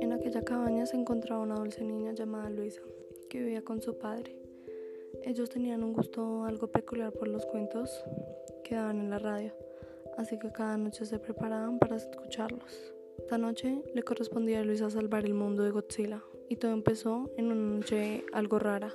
En aquella cabaña se encontraba una dulce niña llamada Luisa, que vivía con su padre. Ellos tenían un gusto algo peculiar por los cuentos que daban en la radio, así que cada noche se preparaban para escucharlos. Esta noche le correspondía a Luisa salvar el mundo de Godzilla, y todo empezó en una noche algo rara,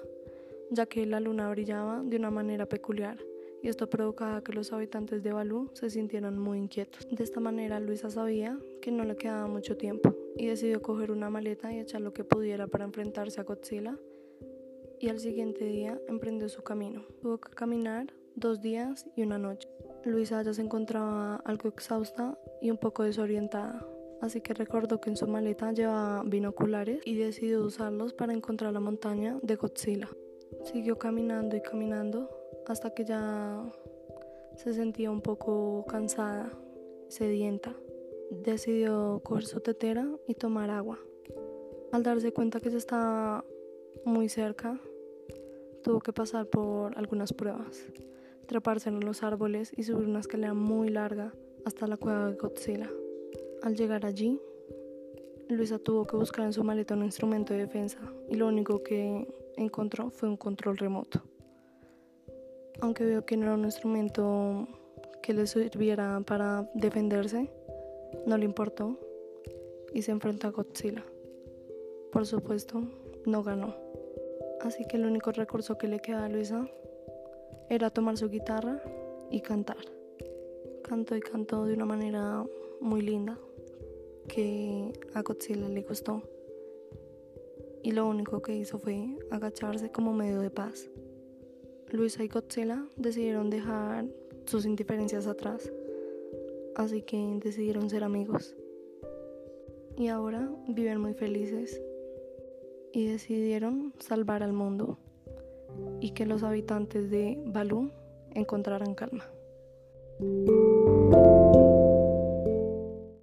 ya que la luna brillaba de una manera peculiar y esto provocaba que los habitantes de Balú se sintieran muy inquietos. De esta manera Luisa sabía que no le quedaba mucho tiempo y decidió coger una maleta y echar lo que pudiera para enfrentarse a Godzilla y al siguiente día emprendió su camino. Tuvo que caminar dos días y una noche. Luisa ya se encontraba algo exhausta y un poco desorientada, así que recordó que en su maleta llevaba binoculares y decidió usarlos para encontrar la montaña de Godzilla. Siguió caminando y caminando hasta que ya se sentía un poco cansada, sedienta. Decidió coger su tetera y tomar agua. Al darse cuenta que se estaba muy cerca, tuvo que pasar por algunas pruebas, treparse en los árboles y subir una escalera muy larga hasta la cueva de Godzilla. Al llegar allí, Luisa tuvo que buscar en su maleta un instrumento de defensa y lo único que encontró fue un control remoto. Aunque vio que no era un instrumento que le sirviera para defenderse, no le importó y se enfrentó a Godzilla. Por supuesto, no ganó. Así que el único recurso que le quedaba a Luisa era tomar su guitarra y cantar. Cantó y cantó de una manera muy linda que a Godzilla le gustó. Y lo único que hizo fue agacharse como medio de paz. Luisa y Godzilla decidieron dejar sus indiferencias atrás, así que decidieron ser amigos. Y ahora viven muy felices y decidieron salvar al mundo y que los habitantes de Balú encontraran calma.